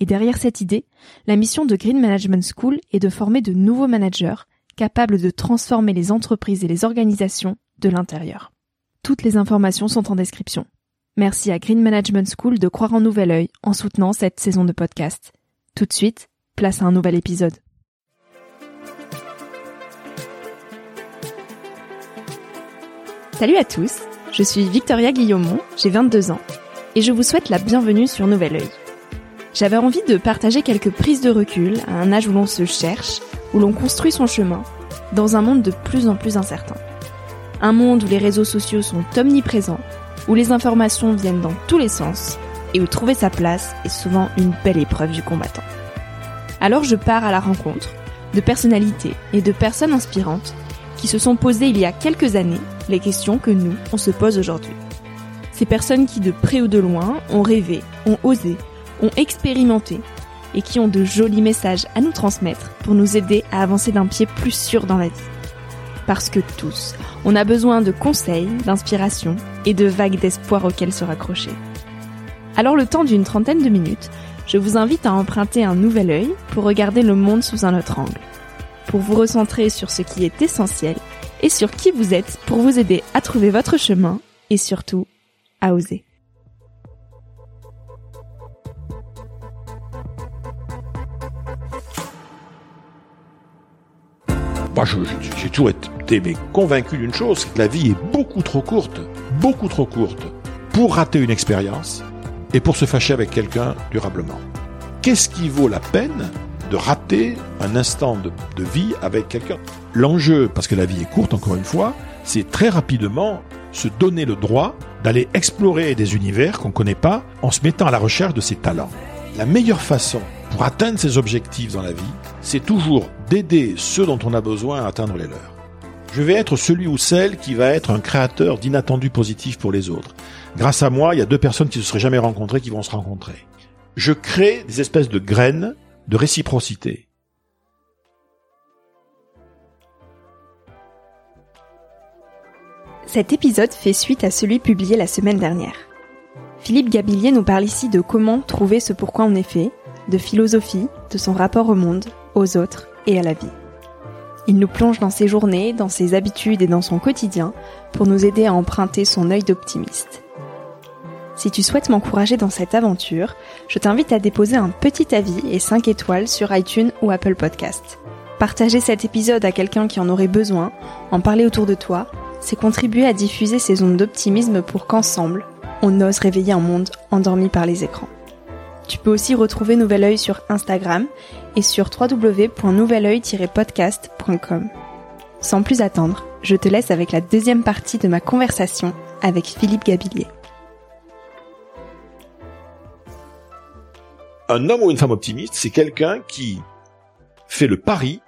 et derrière cette idée, la mission de Green Management School est de former de nouveaux managers capables de transformer les entreprises et les organisations de l'intérieur. Toutes les informations sont en description. Merci à Green Management School de croire en nouvel œil en soutenant cette saison de podcast. Tout de suite, place à un nouvel épisode. Salut à tous, je suis Victoria Guillaumont, j'ai 22 ans, et je vous souhaite la bienvenue sur Nouvel Oeil. J'avais envie de partager quelques prises de recul à un âge où l'on se cherche, où l'on construit son chemin, dans un monde de plus en plus incertain. Un monde où les réseaux sociaux sont omniprésents, où les informations viennent dans tous les sens, et où trouver sa place est souvent une belle épreuve du combattant. Alors je pars à la rencontre de personnalités et de personnes inspirantes qui se sont posées il y a quelques années les questions que nous, on se pose aujourd'hui. Ces personnes qui de près ou de loin ont rêvé, ont osé, ont expérimenté et qui ont de jolis messages à nous transmettre pour nous aider à avancer d'un pied plus sûr dans la vie. Parce que tous, on a besoin de conseils, d'inspiration et de vagues d'espoir auxquelles se raccrocher. Alors le temps d'une trentaine de minutes, je vous invite à emprunter un nouvel œil pour regarder le monde sous un autre angle, pour vous recentrer sur ce qui est essentiel et sur qui vous êtes pour vous aider à trouver votre chemin et surtout à oser. Moi, j'ai toujours été convaincu d'une chose, c'est que la vie est beaucoup trop courte, beaucoup trop courte, pour rater une expérience et pour se fâcher avec quelqu'un durablement. Qu'est-ce qui vaut la peine de rater un instant de, de vie avec quelqu'un? L'enjeu, parce que la vie est courte encore une fois, c'est très rapidement se donner le droit d'aller explorer des univers qu'on ne connaît pas en se mettant à la recherche de ses talents. La meilleure façon pour atteindre ses objectifs dans la vie, c'est toujours d'aider ceux dont on a besoin à atteindre les leurs. Je vais être celui ou celle qui va être un créateur d'inattendus positifs pour les autres. Grâce à moi, il y a deux personnes qui ne se seraient jamais rencontrées qui vont se rencontrer. Je crée des espèces de graines de réciprocité. Cet épisode fait suite à celui publié la semaine dernière. Philippe Gabillier nous parle ici de comment trouver ce pourquoi on est fait, de philosophie, de son rapport au monde, aux autres et à la vie. Il nous plonge dans ses journées, dans ses habitudes et dans son quotidien pour nous aider à emprunter son œil d'optimiste. Si tu souhaites m'encourager dans cette aventure, je t'invite à déposer un petit avis et 5 étoiles sur iTunes ou Apple Podcast. Partager cet épisode à quelqu'un qui en aurait besoin, en parler autour de toi, c'est contribuer à diffuser ces ondes d'optimisme pour qu'ensemble, on ose réveiller un monde endormi par les écrans. Tu peux aussi retrouver Nouvel Oeil sur Instagram et sur www.nouveloeil-podcast.com. Sans plus attendre, je te laisse avec la deuxième partie de ma conversation avec Philippe Gabillier. Un homme ou une femme optimiste, c'est quelqu'un qui fait le pari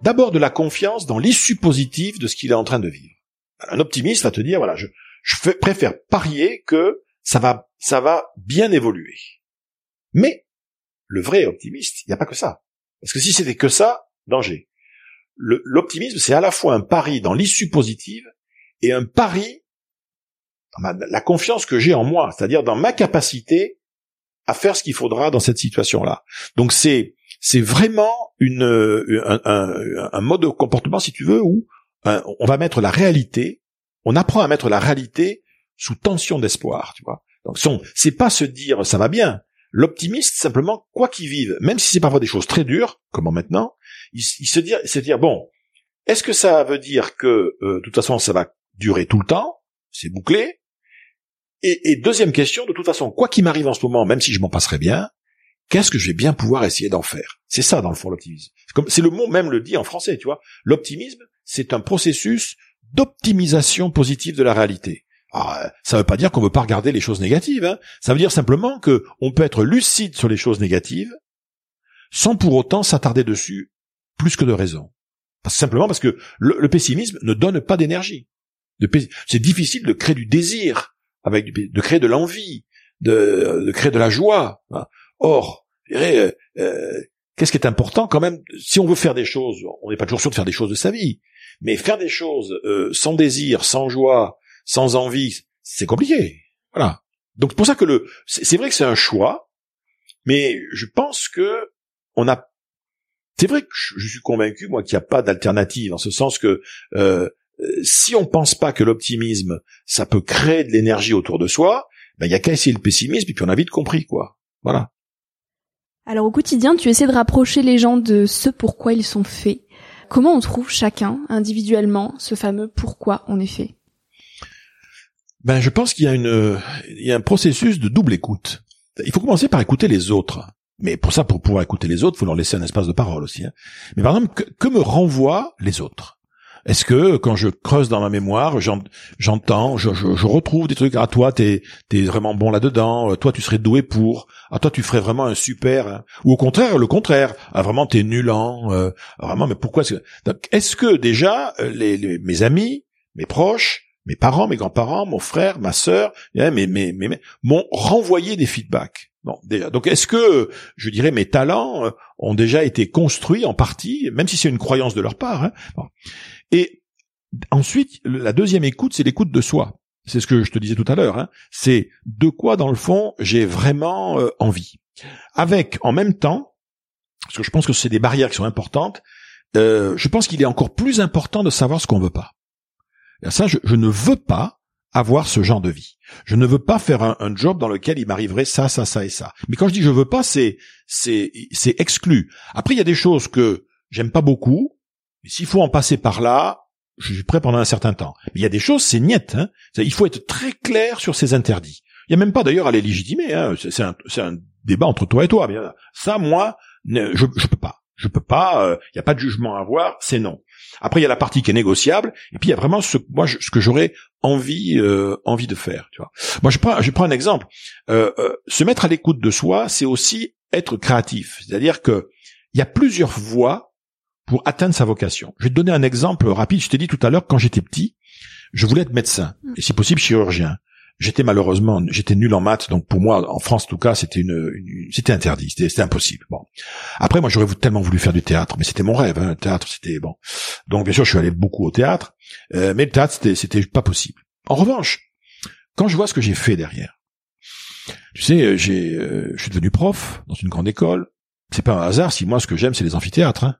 d'abord de la confiance dans l'issue positive de ce qu'il est en train de vivre. Un optimiste va te dire, voilà, je, je préfère parier que ça va, ça va bien évoluer. Mais le vrai optimiste, il n'y a pas que ça. Parce que si c'était que ça, danger. L'optimisme, c'est à la fois un pari dans l'issue positive et un pari dans la confiance que j'ai en moi, c'est-à-dire dans ma capacité à faire ce qu'il faudra dans cette situation-là. Donc c'est c'est vraiment une un, mode de comportement, si tu veux, où on va mettre la réalité, on apprend à mettre la réalité sous tension d'espoir, tu vois. Donc c'est pas se dire ça va bien, L'optimiste, simplement, quoi qu'il vive, même si c'est parfois des choses très dures, comme maintenant, il, se dit, c'est dire, bon, est-ce que ça veut dire que euh, de toute façon ça va durer tout le temps C'est bouclé. Et, et, deuxième question, de toute façon, quoi qu'il m'arrive en ce moment, même si je m'en passerai bien, qu'est-ce que je vais bien pouvoir essayer d'en faire? C'est ça dans le fond l'optimisme. C'est le mot même le dit en français, tu vois. L'optimisme, c'est un processus d'optimisation positive de la réalité. Ah, ça ne veut pas dire qu'on ne veut pas regarder les choses négatives. Hein. Ça veut dire simplement que on peut être lucide sur les choses négatives sans pour autant s'attarder dessus plus que de raison. simplement parce que le, pessimisme ne donne pas d'énergie. C'est difficile de créer du désir, de créer de l'envie, de, créer de la joie. Hein. Or, euh, euh, qu'est-ce qui est important quand même Si on veut faire des choses, on n'est pas toujours sûr de faire des choses de sa vie, mais faire des choses euh, sans désir, sans joie, sans envie, c'est compliqué. Voilà. Donc c'est pour ça que le, c'est vrai que c'est un choix, mais je pense que on a, c'est vrai que je suis convaincu moi qu'il n'y a pas d'alternative en ce sens que euh, si on pense pas que l'optimisme ça peut créer de l'énergie autour de soi, ben il y a qu'à essayer le pessimisme et puis on a vite compris quoi. Voilà. Alors au quotidien, tu essaies de rapprocher les gens de ce pourquoi ils sont faits. Comment on trouve chacun individuellement ce fameux pourquoi on est fait? Ben, je pense qu'il y a une, il y a un processus de double écoute. Il faut commencer par écouter les autres. Mais pour ça, pour pouvoir écouter les autres, faut leur laisser un espace de parole aussi. Hein. Mais par exemple, que, me renvoient les autres? Est-ce que quand je creuse dans ma mémoire, j'entends, je, retrouve des trucs. Ah, toi, t'es es vraiment bon là-dedans. Toi, tu serais doué pour. Ah, toi, tu ferais vraiment un super. Hein. Ou au contraire, le contraire. Ah, vraiment, t'es nulant. Euh, vraiment, mais pourquoi Est-ce que déjà, euh, les, mes amis, mes proches, mes parents, mes grands-parents, mon frère, ma sœur, hein, mes, mes, mes, m'ont renvoyé des feedbacks. Bon, déjà. Donc, est-ce que, je dirais, mes talents euh, ont déjà été construits en partie, même si c'est une croyance de leur part. Hein Et ensuite, la deuxième écoute, c'est l'écoute de soi. C'est ce que je te disais tout à l'heure. Hein. C'est de quoi, dans le fond, j'ai vraiment euh, envie. Avec, en même temps, parce que je pense que c'est des barrières qui sont importantes, euh, je pense qu'il est encore plus important de savoir ce qu'on veut pas. Ça, je, ne veux pas avoir ce genre de vie. Je ne veux pas faire un, job dans lequel il m'arriverait ça, ça, ça et ça. Mais quand je dis je veux pas, c'est exclu. Après, il y a des choses que j'aime pas beaucoup. Mais s'il faut en passer par là, je suis prêt pendant un certain temps. Mais il y a des choses, c'est niette. Hein. Il faut être très clair sur ces interdits. Il y a même pas d'ailleurs à les légitimer. Hein. C'est un, débat entre toi et toi. Ça, moi, je je peux pas. Je peux pas. Il euh, n'y a pas de jugement à avoir. C'est non. Après, il y a la partie qui est négociable, et puis il y a vraiment ce, moi, ce que j'aurais envie, euh, envie de faire. Tu vois. Moi, je prends, je prends un exemple. Euh, euh, se mettre à l'écoute de soi, c'est aussi être créatif. C'est-à-dire que il y a plusieurs voies pour atteindre sa vocation. Je vais te donner un exemple rapide. Je t'ai dit tout à l'heure, quand j'étais petit, je voulais être médecin, et si possible chirurgien. J'étais malheureusement, j'étais nul en maths, donc pour moi, en France en tout cas, c'était une, c'était interdit, c'était impossible. Bon. Après, moi, j'aurais tellement voulu faire du théâtre, mais c'était mon rêve. Hein, le théâtre, c'était bon. Donc bien sûr, je suis allé beaucoup au théâtre, euh, mais le théâtre, c'était, c'était pas possible. En revanche, quand je vois ce que j'ai fait derrière, tu sais, j'ai, euh, je suis devenu prof dans une grande école. C'est pas un hasard si moi, ce que j'aime, c'est les amphithéâtres. Hein.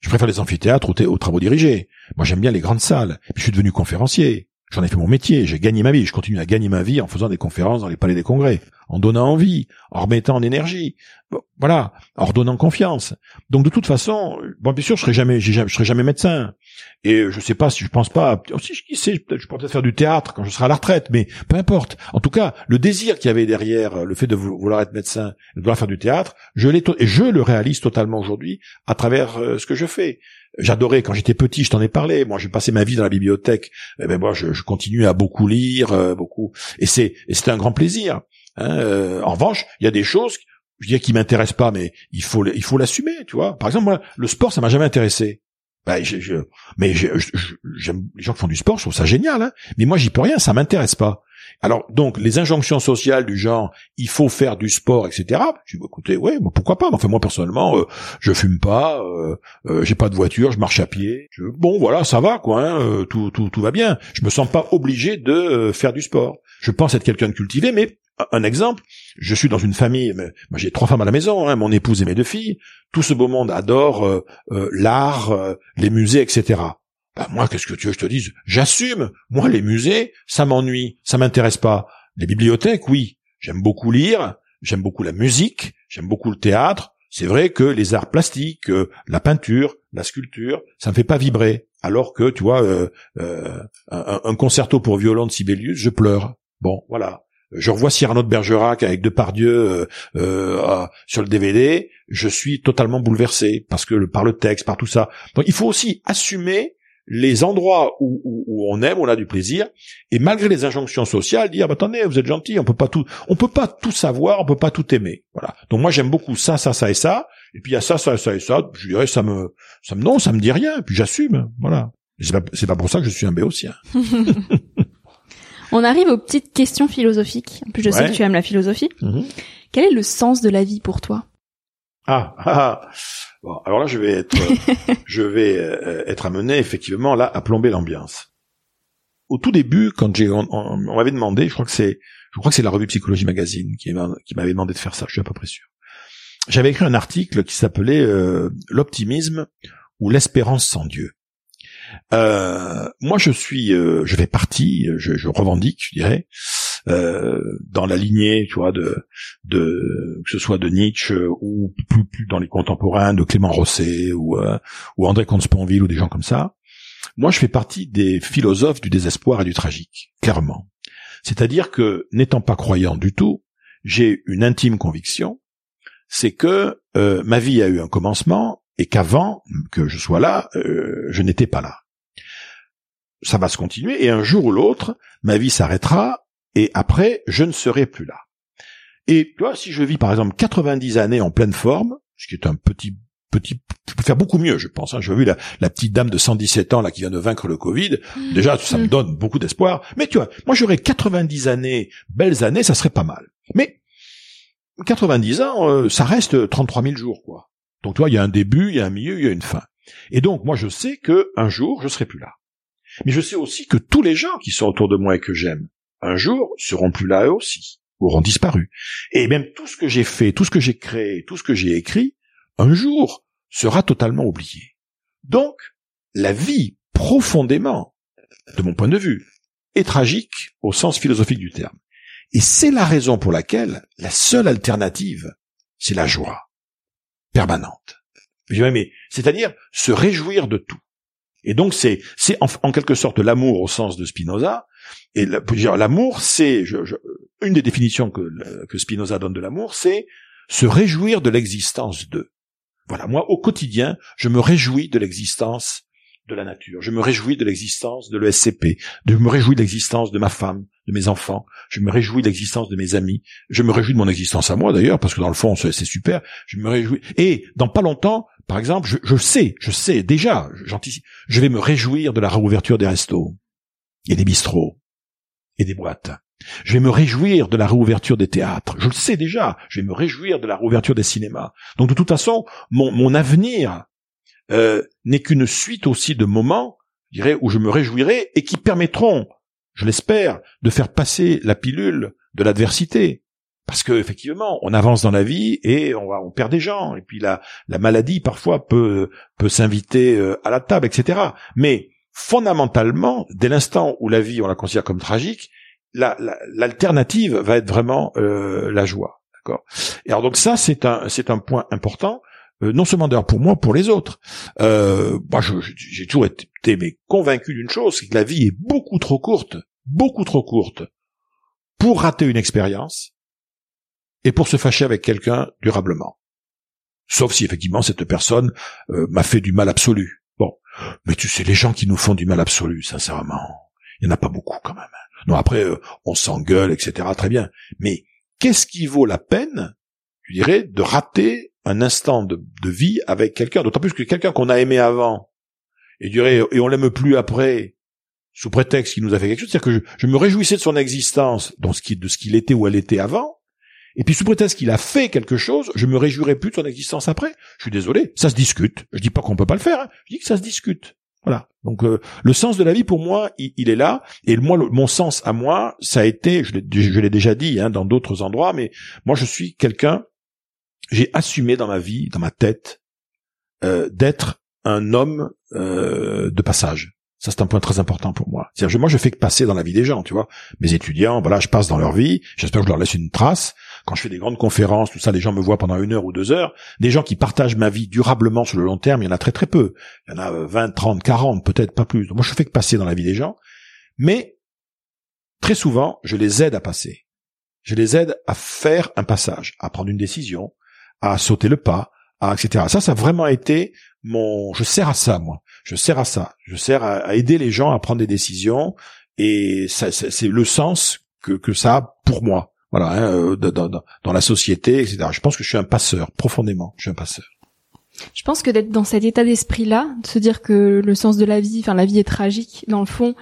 Je préfère les amphithéâtres aux, aux travaux dirigés. Moi, j'aime bien les grandes salles. Puis, je suis devenu conférencier. J'en ai fait mon métier, j'ai gagné ma vie, je continue à gagner ma vie en faisant des conférences dans les palais des congrès, en donnant envie, en remettant en énergie, voilà, en redonnant confiance. Donc de toute façon, bon bien sûr, je serai jamais, je serai jamais médecin. Et je sais pas si je pense pas, si je sais, je pourrais peut-être faire du théâtre quand je serai à la retraite, mais peu importe. En tout cas, le désir qu'il y avait derrière le fait de vouloir être médecin, de vouloir faire du théâtre, je l'ai et je le réalise totalement aujourd'hui à travers euh, ce que je fais. J'adorais quand j'étais petit, je t'en ai parlé. Moi, j'ai passé ma vie dans la bibliothèque. Eh ben moi, je, je continue à beaucoup lire, euh, beaucoup. Et c'est, c'était un grand plaisir. Hein. Euh, en revanche, il y a des choses, je dirais, qui m'intéressent pas, mais il faut, il faut l'assumer, tu vois. Par exemple, moi, le sport, ça m'a jamais intéressé. Ben, je, je, mais j'aime les gens qui font du sport, je trouve ça génial. Hein. Mais moi, j'y peux rien, ça m'intéresse pas. Alors donc les injonctions sociales du genre il faut faire du sport, etc. Je dis écoutez, ouais, pourquoi pas. Enfin moi personnellement, euh, je fume pas, euh, euh, j'ai pas de voiture, je marche à pied. bon voilà, ça va quoi, hein, euh, tout, tout tout va bien. Je me sens pas obligé de faire du sport. Je pense être quelqu'un de cultivé, mais un exemple, je suis dans une famille, moi j'ai trois femmes à la maison, hein, mon épouse et mes deux filles. Tout ce beau monde adore l'art, les musées, etc. Bah, moi, qu'est-ce que tu veux que je te dise? J'assume. Moi, les musées, ça m'ennuie, ça m'intéresse pas. Les bibliothèques, oui. J'aime beaucoup lire, j'aime beaucoup la musique, j'aime beaucoup le théâtre. c'est vrai que les arts plastiques, euh, la peinture, la sculpture, ça me fait pas vibrer. Alors que, tu vois, euh, euh, un, concerto pour violon de Sibelius, je pleure. Bon, voilà. Je revois Cyrano de Bergerac avec Depardieu euh, sur le DVD, je suis totalement bouleversé parce que par le texte, par tout ça. Donc il faut aussi assumer les endroits où, on aime, où on a du plaisir, et malgré les injonctions sociales, dire bah, attendez, vous êtes gentil, on peut pas tout, on peut pas tout savoir, on peut pas tout aimer. Voilà. Donc moi j'aime beaucoup ça, ça, ça et ça, et puis il y a ça, ça, ça et ça. Je dirais ça me, ça me non, ça me dit rien, et puis j'assume. Voilà. C'est pas, c'est pas pour ça que je suis un béotien. on arrive aux petites questions philosophiques. En plus, je sais que tu aimes la philosophie. Mhm. Quel est le sens de la vie pour toi? Ah, ah, ah, Bon, alors là, je vais être, je vais euh, être amené effectivement là à plomber l'ambiance. Au tout début, quand j'ai, on, m'avait demandé, je crois que c'est, je crois que c'est la revue Psychologie Magazine qui, qui m'avait demandé de faire ça. Je suis à peu près sûr. J'avais écrit un article qui s'appelait euh, l'optimisme ou l'espérance sans Dieu. Euh, moi, je suis, je fais partie, je, je revendique, je dirais, euh, dans la lignée, tu vois, de, de que ce soit de Nietzsche ou plus, plus dans les contemporains de Clément Rosset ou euh, ou André Comte-Sponville ou des gens comme ça. Moi, je fais partie des philosophes du désespoir et du tragique, clairement. C'est-à-dire que, n'étant pas croyant du tout, j'ai une intime conviction, c'est que euh, ma vie a eu un commencement et qu'avant que je sois là, je n'étais pas là. Ça va se continuer et un jour ou l'autre, ma vie s'arrêtera et après, je ne serai plus là. Et tu vois, si je vis par exemple 90 années en pleine forme, ce qui est un petit petit je peux faire beaucoup mieux, je pense. Hein. J'ai vu la, la, petite dame de 117 ans là qui vient de vaincre le Covid. Déjà, ça me donne beaucoup d'espoir. Mais tu vois, moi j'aurais 90 années, belles années, ça serait pas mal. Mais 90 ans, euh, ça reste 33 000 jours, quoi. Donc tu vois, il y a un début, il y a un milieu, il y a une fin. Et donc moi je sais que un jour je serai plus là. Mais je sais aussi que tous les gens qui sont autour de moi et que j'aime, un jour, seront plus là eux aussi, auront disparu. Et même tout ce que j'ai fait, tout ce que j'ai créé, tout ce que j'ai écrit, un jour, sera totalement oublié. Donc, la vie, profondément, de mon point de vue, est tragique au sens philosophique du terme. Et c'est la raison pour laquelle la seule alternative, c'est la joie permanente. Mais c'est-à-dire se réjouir de tout. Et donc c'est c'est en, quelque sorte l'amour au sens de Spinoza. Et l'amour, c'est une des définitions que, que Spinoza donne de l'amour, c'est se réjouir de l'existence de. Voilà, moi au quotidien, je me réjouis de l'existence de la nature. Je me réjouis de l'existence de l'ESCP. Je me réjouis de l'existence de ma femme, de mes enfants. Je me réjouis de l'existence de mes amis. Je me réjouis de mon existence à moi d'ailleurs, parce que dans le fond, c'est super. Je me réjouis. Et dans pas longtemps, par exemple, je, sais, je sais déjà, j'anticipe, je vais me réjouir de la réouverture des restos et des bistrots et des boîtes. Je vais me réjouir de la réouverture des théâtres. Je le sais déjà. Je vais me réjouir de la réouverture des cinémas. Donc de toute façon, mon, mon avenir euh, n'est qu'une suite aussi de moments, je dirais, où je me réjouirai et qui permettront, je l'espère, de faire passer la pilule de l'adversité. Parce que effectivement, on avance dans la vie et on, va, on perd des gens. Et puis la, la maladie parfois peut, peut s'inviter euh, à la table, etc. Mais fondamentalement, dès l'instant où la vie on la considère comme tragique, l'alternative va être vraiment euh, la joie. D'accord? Et alors donc ça c'est un c'est un point important euh, non seulement d'ailleurs pour moi, pour les autres. Euh, j'ai toujours été mais convaincu d'une chose, c'est que la vie est beaucoup trop courte, beaucoup trop courte, pour rater une expérience et pour se fâcher avec quelqu'un durablement. Sauf si effectivement cette personne euh, m'a fait du mal absolu. Bon, mais tu sais, les gens qui nous font du mal absolu, sincèrement, il y en a pas beaucoup quand même. Non, après, euh, on s'engueule, etc. Très bien. Mais qu'est-ce qui vaut la peine, je dirais, de rater un instant de, vie avec quelqu'un, d'autant plus que quelqu'un qu'on a aimé avant, et durer, et on l'aime plus après, sous prétexte qu'il nous a fait quelque chose, c'est-à-dire que je, me réjouissais de son existence, de ce qu'il était ou elle était avant, et puis sous prétexte qu'il a fait quelque chose, je me réjouirais plus de son existence après. Je suis désolé, ça se discute. Je dis pas qu'on peut pas le faire, hein. je dis que ça se discute. Voilà. Donc euh, le sens de la vie pour moi, il, est là. Et moi, mon sens à moi, ça a été, je l'ai déjà dit hein, dans d'autres endroits, mais moi je suis quelqu'un j'ai assumé dans ma vie, dans ma tête, euh, d'être un homme euh, de passage. Ça, c'est un point très important pour moi. C'est-à-dire, moi, je fais que passer dans la vie des gens, tu vois. Mes étudiants, voilà, je passe dans leur vie. J'espère que je leur laisse une trace. Quand je fais des grandes conférences, tout ça, les gens me voient pendant une heure ou deux heures. Des gens qui partagent ma vie durablement sur le long terme, il y en a très très peu. Il y en a 20, 30, 40, peut-être pas plus. Moi, je fais que passer dans la vie des gens. Mais, très souvent, je les aide à passer. Je les aide à faire un passage, à prendre une décision, à sauter le pas, à etc. Ça, ça a vraiment été mon, je sers à ça, moi. Je sers à ça. Je sers à, aider les gens à prendre des décisions et c'est le sens que, que ça a pour moi. Voilà, hein, euh, dans, dans, la société, etc. Je pense que je suis un passeur, profondément. Je suis un passeur. Je pense que d'être dans cet état d'esprit-là, de se dire que le sens de la vie, enfin la vie est tragique dans le fond,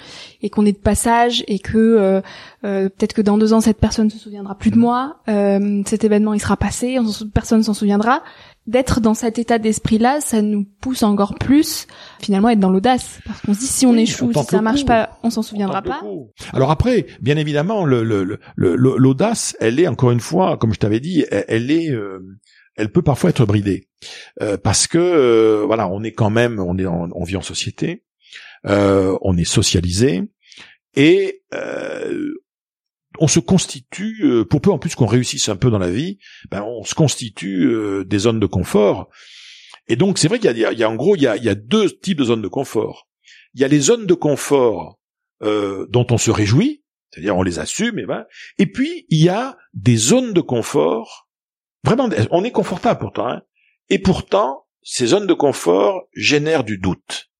et qu'on est de passage, et que euh, euh, peut-être que dans deux ans cette personne se souviendra plus de mm. moi, euh, cet événement il sera passé, personne s'en souviendra. D'être dans cet état d'esprit-là, ça nous pousse encore plus finalement à être dans l'audace, parce qu'on se dit si on échoue, si ça marche pas, on s'en souviendra pas. Alors après, bien évidemment, l'audace, le, elle est encore une fois, comme je t'avais dit, elle, est elle peut parfois être bridée euh, parce que euh, voilà, on est quand même, on est, on vit en société, euh, on est socialisé et on se constitue, pour peu en plus qu'on réussisse un peu dans la vie, ben on se constitue des zones de confort. Et donc c'est vrai qu'il y, a, en gros il y a, il y a deux types de zones de confort. Il y a les zones de confort dont on se réjouit, c'est-à-dire on les assume, et ben, et puis il y a des zones de confort Vraiment, on est confortable pourtant. Hein et pourtant, ces zones de confort génèrent du doute.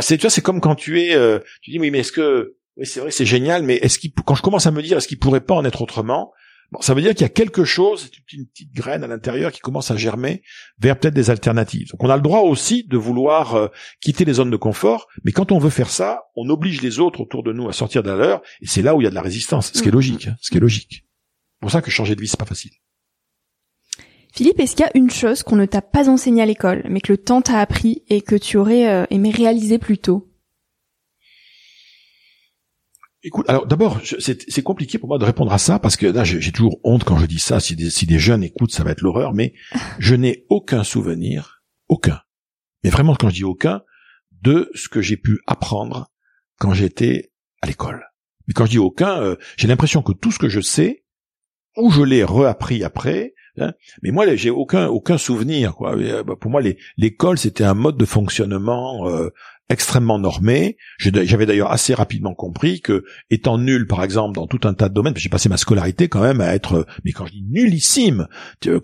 C'est, tu vois, c'est comme quand tu es, euh, tu dis oui, mais est-ce que, oui, c'est vrai, c'est génial, mais est-ce qu'il, quand je commence à me dire, est-ce qu'il pourrait pas en être autrement Bon, ça veut dire qu'il y a quelque chose, c'est une petite graine à l'intérieur qui commence à germer vers peut-être des alternatives. Donc on a le droit aussi de vouloir euh, quitter les zones de confort, mais quand on veut faire ça, on oblige les autres autour de nous à sortir de leur, et c'est là où il y a de la résistance, ce qui est mmh. logique, hein, ce qui est logique. C'est pour ça que changer de vie c'est pas facile. Philippe, est-ce qu'il y a une chose qu'on ne t'a pas enseignée à l'école, mais que le temps t'a appris et que tu aurais euh, aimé réaliser plus tôt? Écoute, alors d'abord, c'est compliqué pour moi de répondre à ça parce que là, j'ai toujours honte quand je dis ça. Si des, si des jeunes écoutent, ça va être l'horreur. Mais je n'ai aucun souvenir, aucun, mais vraiment quand je dis aucun, de ce que j'ai pu apprendre quand j'étais à l'école. Mais quand je dis aucun, euh, j'ai l'impression que tout ce que je sais, ou je l'ai reappris après, Hein. Mais moi, j'ai aucun aucun souvenir. Euh, bah, pour moi, l'école c'était un mode de fonctionnement euh, extrêmement normé. J'avais d'ailleurs assez rapidement compris que, étant nul, par exemple, dans tout un tas de domaines, j'ai passé ma scolarité quand même à être, mais quand je dis nullissime,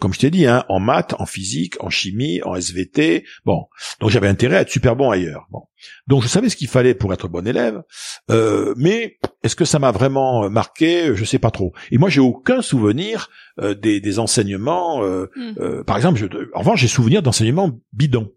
comme je t'ai dit, hein, en maths, en physique, en chimie, en SVT, bon, donc j'avais intérêt à être super bon ailleurs. Bon, donc je savais ce qu'il fallait pour être bon élève, euh, mais est-ce que ça m'a vraiment marqué? Je sais pas trop. Et moi, j'ai aucun souvenir euh, des, des, enseignements. Euh, hmm. par exemple, je, en revanche, j'ai souvenir d'enseignements bidons.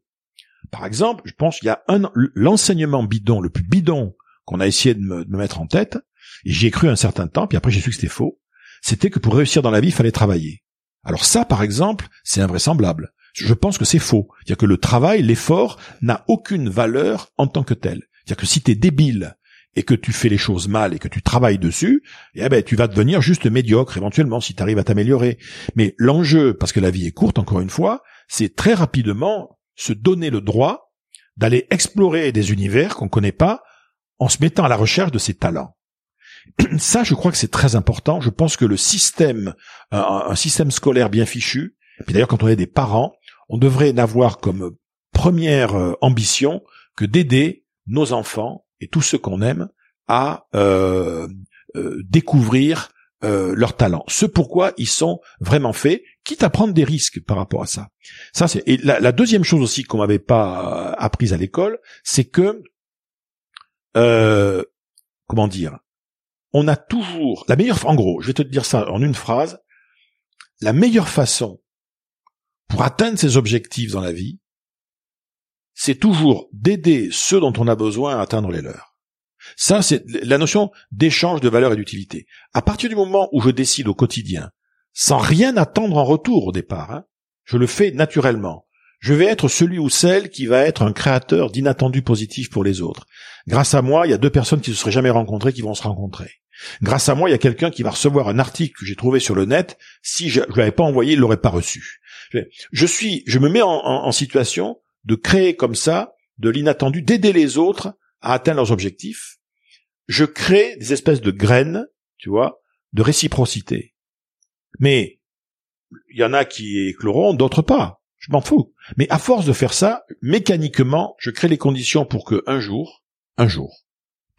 Par exemple, je pense qu'il y a un l'enseignement bidon, le plus bidon qu'on a essayé de me, mettre en tête, et j'y ai cru un certain temps, puis après j'ai su que c'était faux, c'était que pour réussir dans la vie, il fallait travailler. Alors ça, par exemple, c'est invraisemblable. Je pense que c'est faux. C'est-à-dire que le travail, l'effort, n'a aucune valeur en tant que tel. C'est-à-dire que si tu es débile et que tu fais les choses mal et que tu travailles dessus, eh ben tu vas devenir juste médiocre éventuellement si tu arrives à t'améliorer. Mais l'enjeu, parce que la vie est courte encore une fois, c'est très rapidement se donner le droit d'aller explorer des univers qu'on ne connaît pas en se mettant à la recherche de ses talents. Ça, je crois que c'est très important. Je pense que le système, un, système scolaire bien fichu, et d'ailleurs quand on est des parents, on devrait n'avoir comme première euh, ambition que d'aider nos enfants et tous ceux qu'on aime à euh, euh, découvrir euh, leurs talents, ce pourquoi ils sont vraiment faits, quitte à prendre des risques par rapport à ça. Ça c'est et la, deuxième chose aussi qu'on m'avait pas euh, apprise à l'école, c'est que euh, comment dire, on a toujours la meilleure. En gros, je vais te dire ça en une phrase. La meilleure façon pour atteindre ses objectifs dans la vie, c'est toujours d'aider ceux dont on a besoin à atteindre les leurs. Ça, c'est la notion d'échange de valeur et d'utilité. À partir du moment où je décide au quotidien, sans rien attendre en retour au départ, hein, je le fais naturellement. Je vais être celui ou celle qui va être un créateur d'inattendus positifs pour les autres. Grâce à moi, il y a deux personnes qui se seraient jamais rencontrées qui vont se rencontrer. Grâce à moi, il y a quelqu'un qui va recevoir un article que j'ai trouvé sur le net. Si je ne l'avais pas envoyé, il l'aurait pas reçu. Je suis, je me mets en situation de créer comme ça de l'inattendu, d'aider les autres à atteindre leurs objectifs, je crée des espèces de graines, tu vois, de réciprocité. Mais il y en a qui écloront, d'autres pas. Je m'en fous. Mais à force de faire ça, mécaniquement, je crée les conditions pour que un jour, un jour,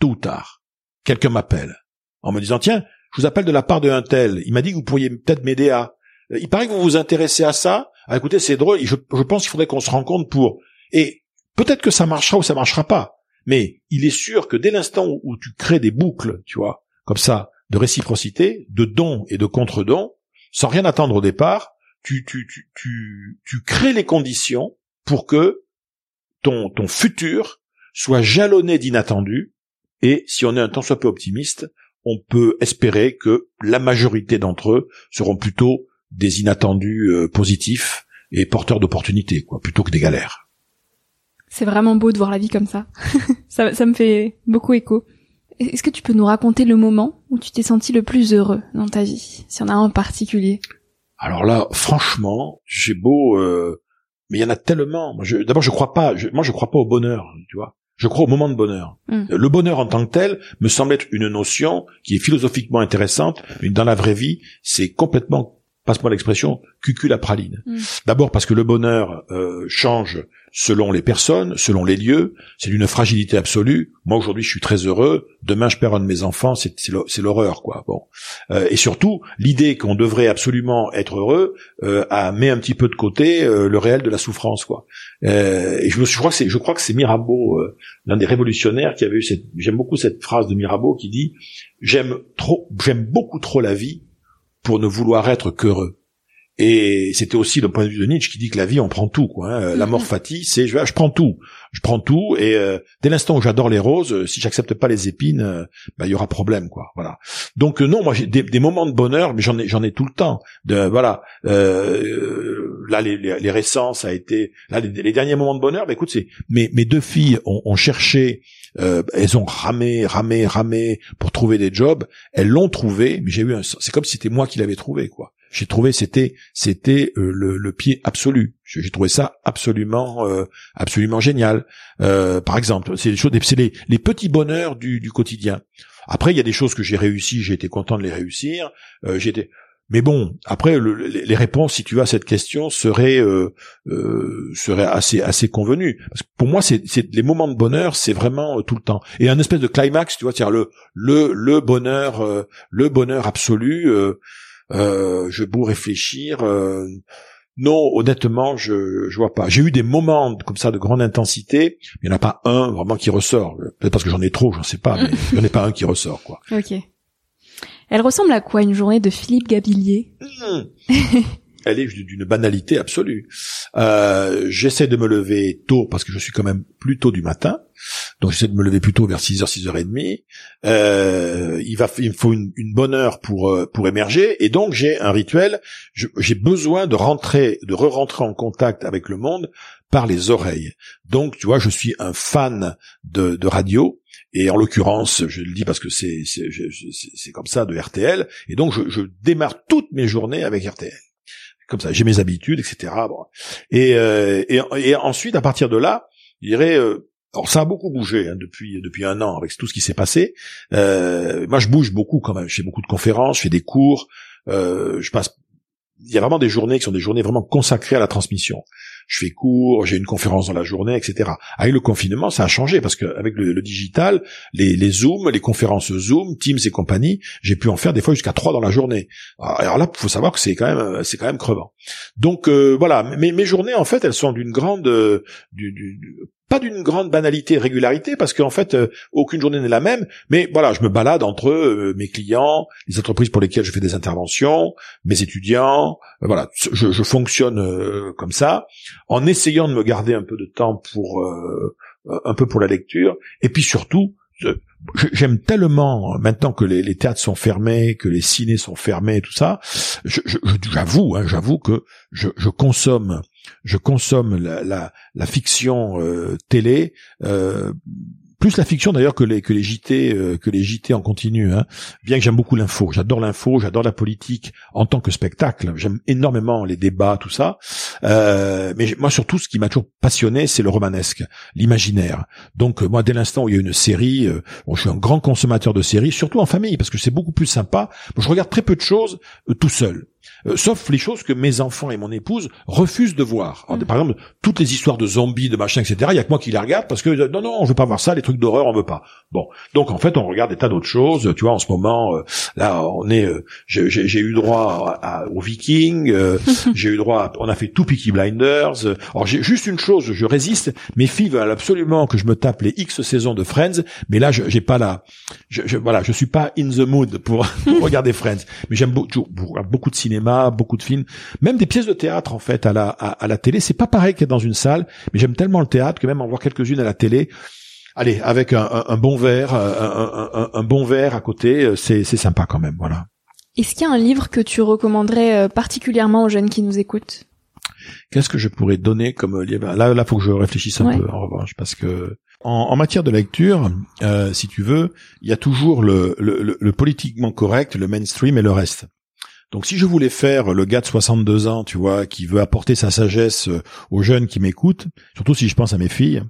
tôt ou tard, quelqu'un m'appelle en me disant tiens, je vous appelle de la part de un tel. Il m'a dit que vous pourriez peut-être m'aider à. Euh, il paraît que vous vous intéressez à ça. Ah, écoutez, c'est drôle. Je, pense qu'il faudrait qu'on se rencontre pour. Et peut-être que ça marchera ou ça marchera pas. Mais il est sûr que dès l'instant où tu crées des boucles, tu vois, comme ça, de réciprocité, de dons et de contre-dons, sans rien attendre au départ, tu, crées les conditions pour que ton, futur soit jalonné d'inattendus, et si on est un tant soit peu optimiste, on peut espérer que la majorité d'entre eux seront plutôt des inattendus euh, positifs et porteurs d'opportunités, quoi, plutôt que des galères. C'est vraiment beau de voir la vie comme ça. Ça me fait beaucoup écho. Est-ce que tu peux nous raconter le moment où tu t'es senti le plus heureux dans ta vie, s'il y en a un en particulier? Alors là, franchement, j'ai beau, euh, mais il y en a tellement. D'abord, je crois pas. moi, je crois pas au bonheur, tu vois. Je crois au moment de bonheur. Hmm. Le bonheur en tant que tel me semble être une notion qui est philosophiquement intéressante, mais dans la vraie vie, c'est complètement passe-moi l'expression, cucul à praline. Mm. D'abord parce que le bonheur euh, change selon les personnes, selon les lieux, c'est d'une fragilité absolue. Moi aujourd'hui je suis très heureux, demain je perds un de mes enfants, c'est l'horreur quoi. Bon, euh, et surtout l'idée qu'on devrait absolument être heureux euh, a met un petit peu de côté euh, le réel de la souffrance quoi. et je, me, je crois que c'est je crois que c'est Mirabeau, l'un des révolutionnaires qui avait eu cette, j'aime beaucoup cette phrase de Mirabeau qui dit j'aime trop, j'aime beaucoup trop la vie pour ne vouloir être qu'heureux. Et c'était aussi le point de vue de Nietzsche qui dit que la vie on prend tout quoi. Hein. La mort fatigue, c'est je, je prends tout, je prends tout et euh, dès l'instant où j'adore les roses, euh, si j'accepte pas les épines, euh, bah il y aura problème quoi. Voilà. Donc non, moi j'ai des, moments de bonheur, mais j'en ai j'en ai tout le temps. De voilà. là les, les, récents ça a été là les, derniers moments de bonheur. Bah écoute c'est mes mes deux filles ont, ont cherché euh, elles ont ramé, ramé, ramé pour trouver des jobs. Elles l'ont trouvé, mais j'ai eu un. C'est comme si c'était moi qui l'avais trouvé, quoi. J'ai trouvé c'était c'était euh, le, le, pied absolu. J'ai trouvé ça absolument euh, absolument génial. par exemple, c'est les choses, c'est les, les petits bonheurs du, du quotidien. Après, il y a des choses que j'ai réussi, j'ai été content de les réussir. j'étais mais bon, après les réponses, si tu à cette question seraient euh, euh, seraient assez assez convenues. Parce que pour moi, c'est les moments de bonheur, c'est vraiment euh, tout le temps. Et un espèce de climax, tu vois, c'est le le le bonheur, euh, le bonheur absolu. Euh, je beau réfléchir. non, honnêtement, je je vois pas. J'ai eu des moments comme ça de grande intensité. Il n'y en a pas un vraiment qui ressort. Peut-être parce que j'en ai trop, j'en sais pas, mais il n'y en a pas un qui ressort, quoi. Ok. Elle ressemble à quoi une journée de Philippe Gabillier hmm. Elle est d'une banalité absolue. Euh, j'essaie de me lever tôt parce que je suis quand même plus tôt du matin. Donc j'essaie de me lever plutôt vers 6h, 6h30. Euh, il va, il me faut une, bonne heure pour euh, pour émerger. Et donc j'ai un rituel. J'ai besoin de rentrer, de re-rentrer en contact avec le monde par les oreilles. Donc tu vois, je suis un fan de, de radio. Et en l'occurrence, je le dis parce que c'est c'est comme ça de RTL, et donc je, je, démarre toutes mes journées avec RTL. Comme ça, j'ai mes habitudes, etc. Et, euh, et, et, ensuite, à partir de là, je dirais, euh, alors ça a beaucoup bougé hein, depuis depuis un an avec tout ce qui s'est passé. Euh, moi, je bouge beaucoup quand même. Je fais beaucoup de conférences, je fais des cours. Euh, je passe. Il y a vraiment des journées qui sont des journées vraiment consacrées à la transmission je fais cours, j'ai une conférence dans la journée, etc. Avec le confinement, ça a changé parce qu'avec le, le digital, les, les Zoom, les conférences Zoom, Teams et compagnie, j'ai pu en faire des fois jusqu'à trois dans la journée. Alors là, faut savoir que c'est quand même, c'est quand même crevant. Donc euh, voilà, mes, mes journées en fait, elles sont d'une grande, euh, du, du, pas d'une grande banalité régularité parce qu'en fait euh, aucune journée n'est la même mais voilà je me balade entre euh, mes clients les entreprises pour lesquelles je fais des interventions mes étudiants euh, voilà je, je fonctionne comme ça en essayant de me garder un peu de temps pour un peu pour la lecture et puis surtout j'aime tellement maintenant que les, théâtres sont fermés, que les ciné sont fermés, tout ça. J'avoue, hein, j'avoue que je, je, consomme, je consomme la, fiction euh, télé euh, plus la fiction d'ailleurs que les que JT euh, que les JT en continu. Hein. Bien que j'aime beaucoup l'info, j'adore l'info, j'adore la politique en tant que spectacle. J'aime énormément les débats, tout ça. Euh, mais moi surtout, ce qui m'a toujours passionné, c'est le romanesque, l'imaginaire. Donc moi, dès l'instant où il y a une série, euh, je suis un grand consommateur de séries, surtout en famille, parce que c'est beaucoup plus sympa. je regarde très peu de choses tout seul. Euh, sauf les choses que mes enfants et mon épouse refusent de voir. Mm. Par exemple, toutes les histoires de zombies, de machin, etc. Il y a que moi qui les regarde parce que euh, non, non, on veut pas voir ça, les trucs d'horreur, on veut pas. Bon, donc en fait, on regarde des tas d'autres choses. Tu vois, en ce moment, euh, là, on est, j'ai eu droit aux Vikings, j'ai eu droit, on a fait tout Peaky Blinders. Alors j'ai juste une chose, je résiste. Mes filles veulent absolument que je me tape les X saisons de Friends, mais là, j'ai pas la, je, je, voilà, je suis pas in the mood pour, regarder Friends. Mais j'aime beaucoup, beaucoup de cinéma beaucoup de films, même des pièces de théâtre en fait à la à, la télé. C'est pas pareil qu'être dans une salle, mais j'aime tellement le théâtre que même en voir quelques-unes à la télé. Allez, avec un, bon verre, un, bon verre à côté, euh, c'est c'est sympa quand même, voilà. Est-ce qu'il y a un livre que tu recommanderais euh, particulièrement aux jeunes qui nous écoutent? Qu'est-ce que je pourrais donner comme livre? Là, là, faut que je réfléchisse un peu en revanche, parce que en, matière de lecture, euh, si tu veux, il y a toujours le, le, politiquement correct, le mainstream et le reste. Donc si je voulais faire le gars de 62 ans, tu vois, qui veut apporter sa sagesse euh, aux jeunes qui m'écoutent, surtout si je pense à mes filles,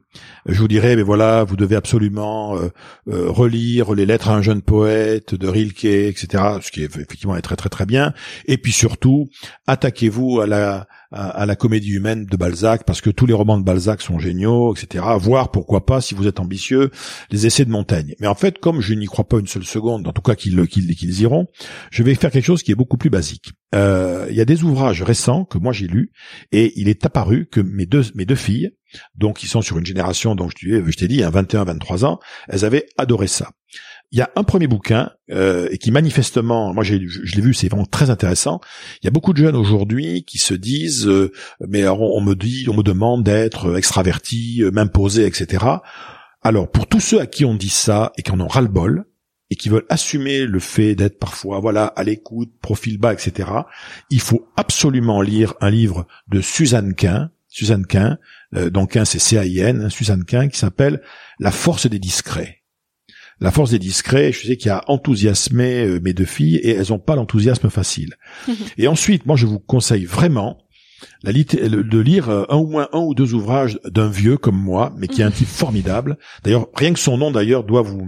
je vous dirais, mais voilà, vous devez absolument euh, euh, relire les lettres à un jeune poète de Rilke, etc., ce qui est effectivement est très très très bien. Et puis surtout, attaquez-vous à la à, la comédie humaine de Balzac, parce que tous les romans de Balzac sont géniaux, etc. Voir, pourquoi pas, si vous êtes ambitieux, les essais de Montaigne. Mais en fait, comme je n'y crois pas une seule seconde, en tout cas qu'ils qu'ils iront, je vais faire quelque chose qui est beaucoup plus basique. Euh, il y a des ouvrages récents que moi j'ai lus, et il est apparu que mes deux mes deux filles, donc qui sont sur une génération, dont je t'ai dit, 21-23 ans, elles avaient adoré ça. Il y a un premier bouquin euh, et qui manifestement, moi j'ai, je, l'ai vu, c'est vraiment très intéressant. Il y a beaucoup de jeunes aujourd'hui qui se disent, euh, mais on, me dit, on me demande d'être extraverti, euh, m'imposer, etc. Alors pour tous ceux à qui on dit ça et qui en ont ras le bol et qui veulent assumer le fait d'être parfois, voilà, à l'écoute, profil bas, etc. Il faut absolument lire un livre de Suzanne Quint, Suzanne Quint, donc Quint c'est C-A-I-N, hein, Suzanne Quint, qui s'appelle La force des discrets. La force des discrets, je sais qu'il a enthousiasmé euh, mes deux filles et elles n'ont pas l'enthousiasme facile. et ensuite, moi, je vous conseille vraiment la de lire euh, un ou moins un ou deux ouvrages d'un vieux comme moi, mais qui est un type formidable. D'ailleurs, rien que son nom d'ailleurs doit vous.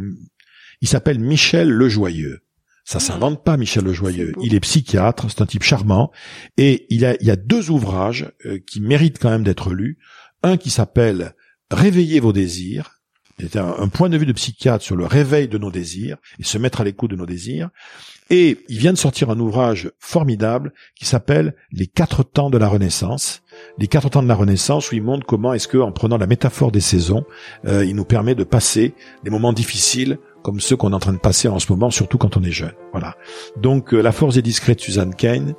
Il s'appelle Michel Lejoyeux. Ça s'invente pas, Michel Lejoyeux. Il est psychiatre, c'est un type charmant, et il a, il y a deux ouvrages euh, qui méritent quand même d'être lus. Un qui s'appelle Réveillez vos désirs, c'était un, point de vue de psychiatre sur le réveil de nos désirs et se mettre à l'écoute de nos désirs. Et il vient de sortir un ouvrage formidable qui s'appelle Les quatre temps de la Renaissance. Les quatre temps de la Renaissance où il montre comment est-ce que, en prenant la métaphore des saisons, euh, il nous permet de passer des moments difficiles comme ceux qu'on est en train de passer en ce moment, surtout quand on est jeune. Voilà. Donc, euh, La force est discrète, Suzanne Kane,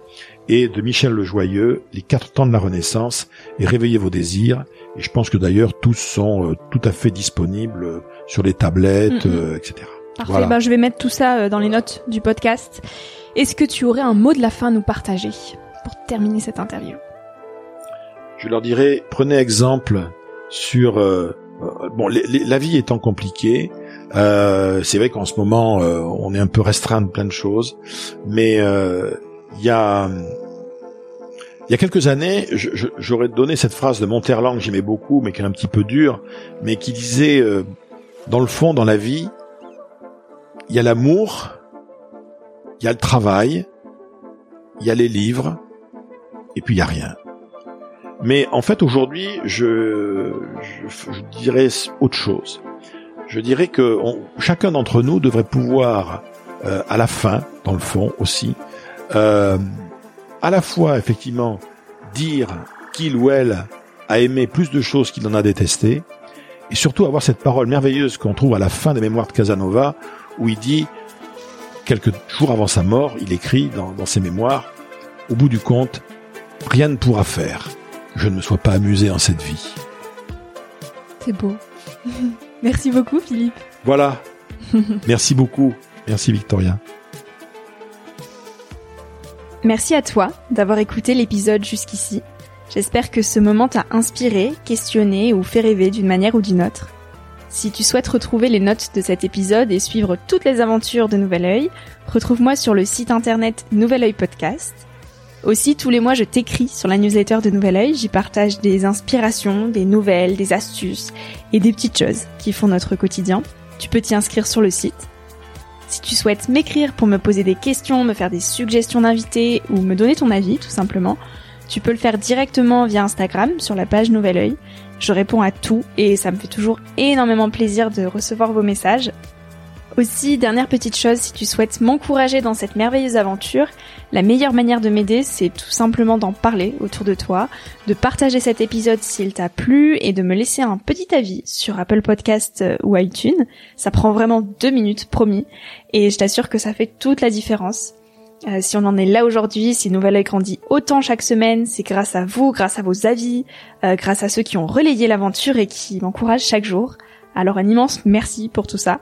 et de Michel Le Joyeux, Les quatre temps de la Renaissance, et Réveillez vos désirs. Et je pense que d'ailleurs, tous sont euh, tout à fait disponibles euh, sur les tablettes, etc. Parfait, bah, je vais mettre tout ça dans les notes du podcast. Est-ce que tu aurais un mot de la fin à nous partager pour terminer cette interview? Je leur dirais, prenez exemple sur... bon, la vie étant compliquée, euh, c'est vrai qu'en ce moment, euh, on est un peu restreint de plein de choses, mais euh, il y a il y a quelques années, j'aurais donné cette phrase de Monterland que j'aimais beaucoup, mais qui est un petit peu dure, mais qui disait, dans le fond, dans la vie, il y a l'amour, il y a le travail, il y a les livres, et puis il y a rien. Mais en fait, aujourd'hui, je, je, je dirais autre chose je dirais que chacun d'entre nous devrait pouvoir, euh, à la fin, dans le fond aussi, euh, à la fois effectivement dire qu'il ou elle a aimé plus de choses qu'il en a détesté, et surtout avoir cette parole merveilleuse qu'on trouve à la fin des mémoires de Casanova, où il dit, quelques jours avant sa mort, il écrit dans, dans ses mémoires, au bout du compte, rien ne pourra faire je ne me sois pas amusé en cette vie. C'est beau. Merci beaucoup, Philippe. Voilà. Merci beaucoup. Merci, Victoria. Merci à toi d'avoir écouté l'épisode jusqu'ici. J'espère que ce moment t'a inspiré, questionné ou fait rêver d'une manière ou d'une autre. Si tu souhaites retrouver les notes de cet épisode et suivre toutes les aventures de Nouvel Oeil, retrouve-moi sur le site internet Nouvel Oeil Podcast. Aussi, tous les mois, je t'écris sur la newsletter de Nouvel Oeil. J'y partage des inspirations, des nouvelles, des astuces et des petites choses qui font notre quotidien. Tu peux t'y inscrire sur le site. Si tu souhaites m'écrire pour me poser des questions, me faire des suggestions d'invités ou me donner ton avis, tout simplement, tu peux le faire directement via Instagram sur la page Nouvel Oeil. Je réponds à tout et ça me fait toujours énormément plaisir de recevoir vos messages. Aussi, dernière petite chose, si tu souhaites m'encourager dans cette merveilleuse aventure, la meilleure manière de m'aider, c'est tout simplement d'en parler autour de toi, de partager cet épisode s'il t'a plu et de me laisser un petit avis sur Apple Podcast euh, ou iTunes. Ça prend vraiment deux minutes, promis, et je t'assure que ça fait toute la différence. Euh, si on en est là aujourd'hui, si Nouvelle Oeil grandit autant chaque semaine, c'est grâce à vous, grâce à vos avis, euh, grâce à ceux qui ont relayé l'aventure et qui m'encouragent chaque jour. Alors un immense merci pour tout ça.